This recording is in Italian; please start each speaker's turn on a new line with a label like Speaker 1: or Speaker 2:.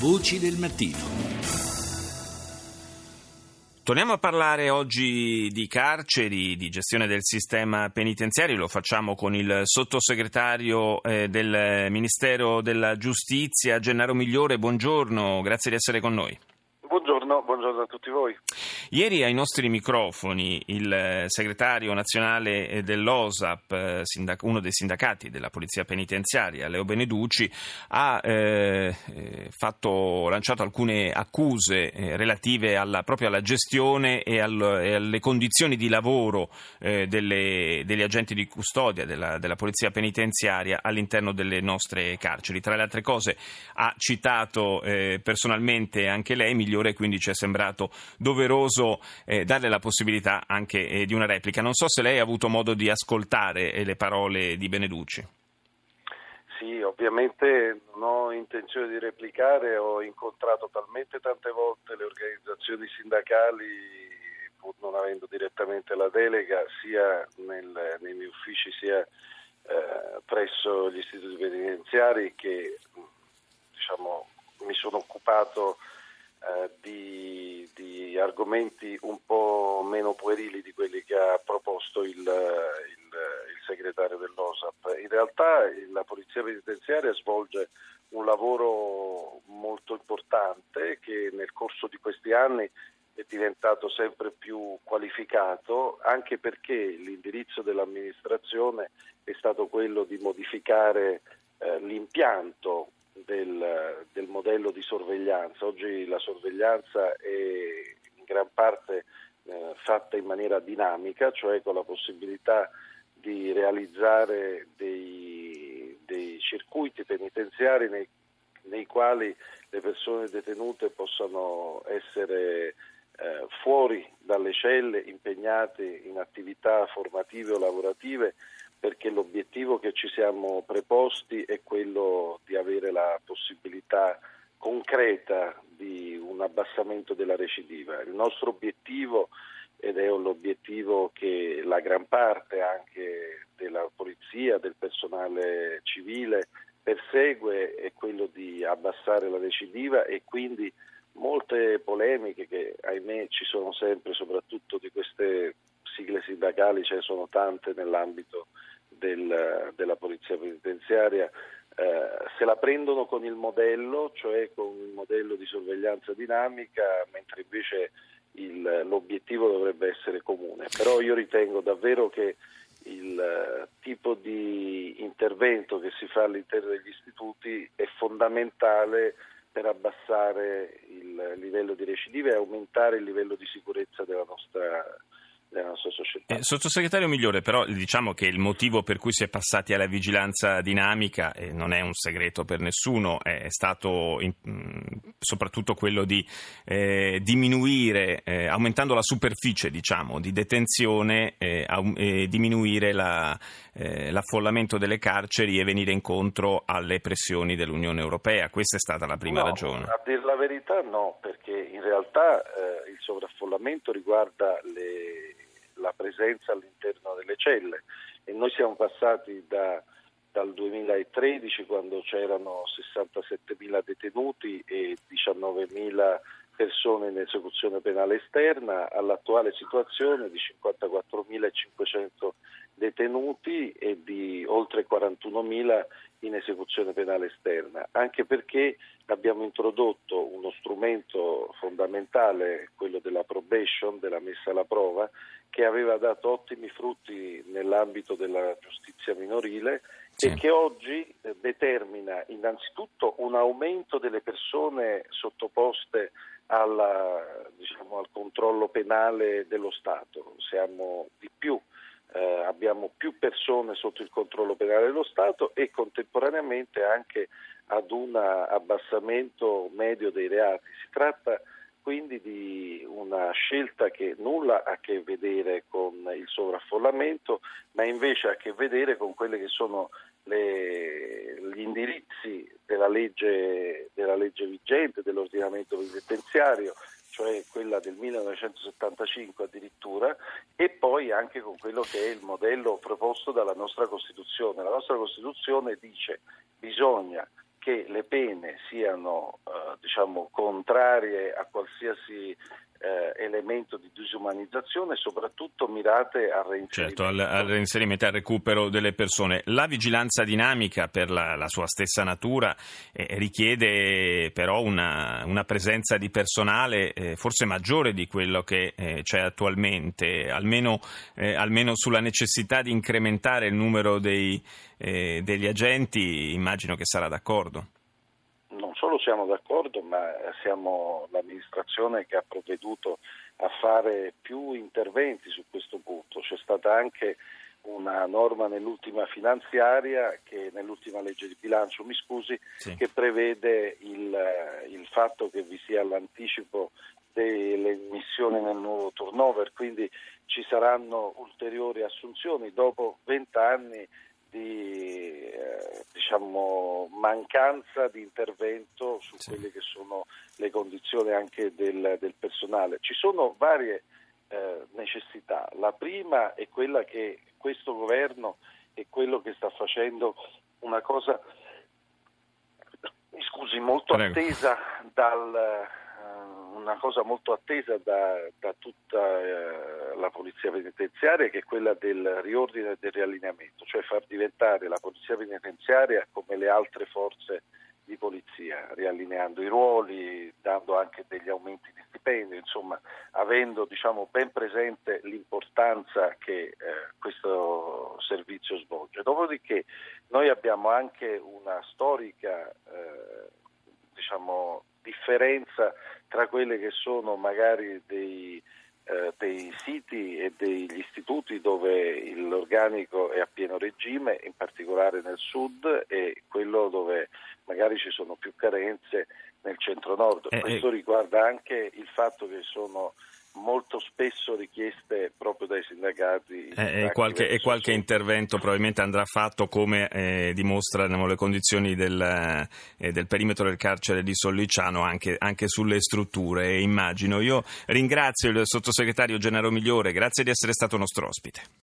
Speaker 1: Voci del mattino. Torniamo a parlare oggi di carceri, di gestione del sistema penitenziario, lo facciamo con il sottosegretario eh, del Ministero della Giustizia, Gennaro Migliore, buongiorno, grazie di essere con noi.
Speaker 2: Buongiorno, buongiorno, a tutti voi.
Speaker 1: Ieri ai nostri microfoni il eh, segretario nazionale eh, dell'OSAP, eh, uno dei sindacati della Polizia Penitenziaria, Leo Beneducci, ha eh, fatto, lanciato alcune accuse eh, relative alla, proprio alla gestione e, al, e, alle condizioni di lavoro eh, delle, degli agenti di custodia della, della Polizia Penitenziaria all'interno delle nostre carceri. Tra le altre cose ha citato personalmente anche lei, migliore, quindi ci è sembrato doveroso eh, darle la possibilità anche eh, di una replica. Non so se lei ha avuto modo di ascoltare eh, le parole di Beneducci.
Speaker 2: Sì, ovviamente non ho intenzione di replicare, ho incontrato talmente tante volte le organizzazioni sindacali pur non avendo direttamente la delega sia nel, nei miei uffici sia eh, presso gli istituti penitenziari che diciamo, mi sono occupato eh, di, di, argomenti un po' meno puerili di quelli che ha proposto il, il, il segretario dell'OSAP. In realtà la Polizia Penitenziaria svolge un lavoro molto importante che nel corso di questi anni è diventato sempre più qualificato anche perché l'indirizzo dell'amministrazione è stato quello di modificare eh, l'impianto del, del, modello di sorveglianza. Oggi la sorveglianza è in gran parte eh, fatta in maniera dinamica, cioè con la possibilità di realizzare dei, dei circuiti penitenziari nei, nei, quali le persone detenute possano essere eh, fuori dalle celle, impegnate in attività formative o lavorative perché l'obiettivo che ci siamo preposti è quello di avere la possibilità concreta di un abbassamento della recidiva. Il nostro obiettivo, ed è l'obiettivo che la gran parte anche della polizia, del personale civile persegue, è quello di abbassare la recidiva e quindi molte polemiche che ahimè ci sono sempre, soprattutto di queste sigle sindacali, ce ne sono tante nell'ambito del, della polizia penitenziaria eh, se la prendono con il modello, cioè con il modello di sorveglianza dinamica, mentre invece il, l'obiettivo dovrebbe essere comune. Però io ritengo davvero che il uh, tipo di intervento che si fa all'interno degli istituti è fondamentale per abbassare il livello di recidiva e aumentare il livello di sicurezza della nostra della nostra società.
Speaker 1: Eh, sottosegretario Migliore, però diciamo che il motivo per cui si è passati alla vigilanza dinamica eh, non è un segreto per nessuno, è stato in, mm, soprattutto quello di eh, diminuire, eh, aumentando la superficie diciamo, di detenzione, eh, diminuire la, eh, l'affollamento delle carceri e venire incontro alle pressioni dell'Unione Europea. Questa è stata la prima
Speaker 2: no,
Speaker 1: ragione.
Speaker 2: A dire la verità no, perché in realtà il sovraffollamento riguarda le la presenza all'interno delle celle. E noi siamo passati da, dal 2013 quando c'erano 67.000 detenuti e 19.000 persone in esecuzione penale esterna all'attuale situazione di 54.500 detenuti e di oltre 41.000 in esecuzione penale esterna, anche perché abbiamo introdotto uno strumento fondamentale, quello della probation, della messa alla prova, che aveva dato ottimi frutti nell'ambito della giustizia minorile sì. e che oggi eh, determina innanzitutto un aumento delle persone sottoposte alla, diciamo, al controllo penale dello Stato. Siamo di più eh, abbiamo più persone sotto il controllo penale dello Stato e contemporaneamente anche ad un abbassamento medio dei reati. Si tratta quindi di una scelta che nulla ha a che vedere con il sovraffollamento, ma invece ha a che vedere con quelli che sono le, gli indirizzi della legge, della legge vigente, dell'ordinamento penitenziario, cioè quella del 1975 addirittura, e poi anche con quello che è il modello proposto dalla nostra Costituzione. La nostra Costituzione dice che bisogna che le pene siano eh, diciamo, contrarie a qualsiasi eh, elemento di disumanizzazione soprattutto mirate al reinserimento.
Speaker 1: Certo, al, al reinserimento e al recupero delle persone. La vigilanza dinamica per la, la sua stessa natura eh, richiede però una, una, presenza di personale eh, forse maggiore di quello che eh, c'è attualmente, almeno, eh, almeno, sulla necessità di incrementare il numero dei, eh, degli agenti immagino che sarà d'accordo
Speaker 2: solo siamo d'accordo, ma siamo l'amministrazione che ha provveduto a fare più interventi su questo punto. C'è stata anche una norma nell'ultima finanziaria, che, nell'ultima legge di bilancio, mi scusi, sì. che prevede il, il fatto che vi sia l'anticipo delle missioni nel nuovo turnover, quindi ci saranno ulteriori assunzioni dopo vent'anni di eh, diciamo, mancanza di intervento su sì. quelle che sono le condizioni anche del, del personale. Ci sono varie eh, necessità. La prima è quella che questo governo è quello che sta facendo una cosa scusi, molto Prego. attesa dal, una cosa molto attesa da, da tutta eh, la polizia penitenziaria che è quella del riordine e del riallineamento, cioè far diventare la polizia penitenziaria come le altre forze di polizia, riallineando i ruoli, dando anche degli aumenti di stipendio, insomma avendo diciamo, ben presente l'importanza che eh, questo servizio svolge. Dopodiché noi abbiamo anche una storica eh, diciamo, differenza tra quelle che sono magari dei, eh, dei siti e degli istituti dove l'organico è a pieno regime, in particolare nel sud, e quello dove magari ci sono più carenze nel centro-nord. Eh, Questo eh. riguarda anche il fatto che sono molto spesso richieste proprio dai sindacati.
Speaker 1: Eh, e, qualche, e, qualche, intervento probabilmente andrà fatto come eh, dimostrano le condizioni del, eh, del, perimetro del carcere di Solliciano anche, anche sulle strutture, immagino. Io ringrazio il sottosegretario Gennaro Migliore, grazie di essere stato nostro ospite.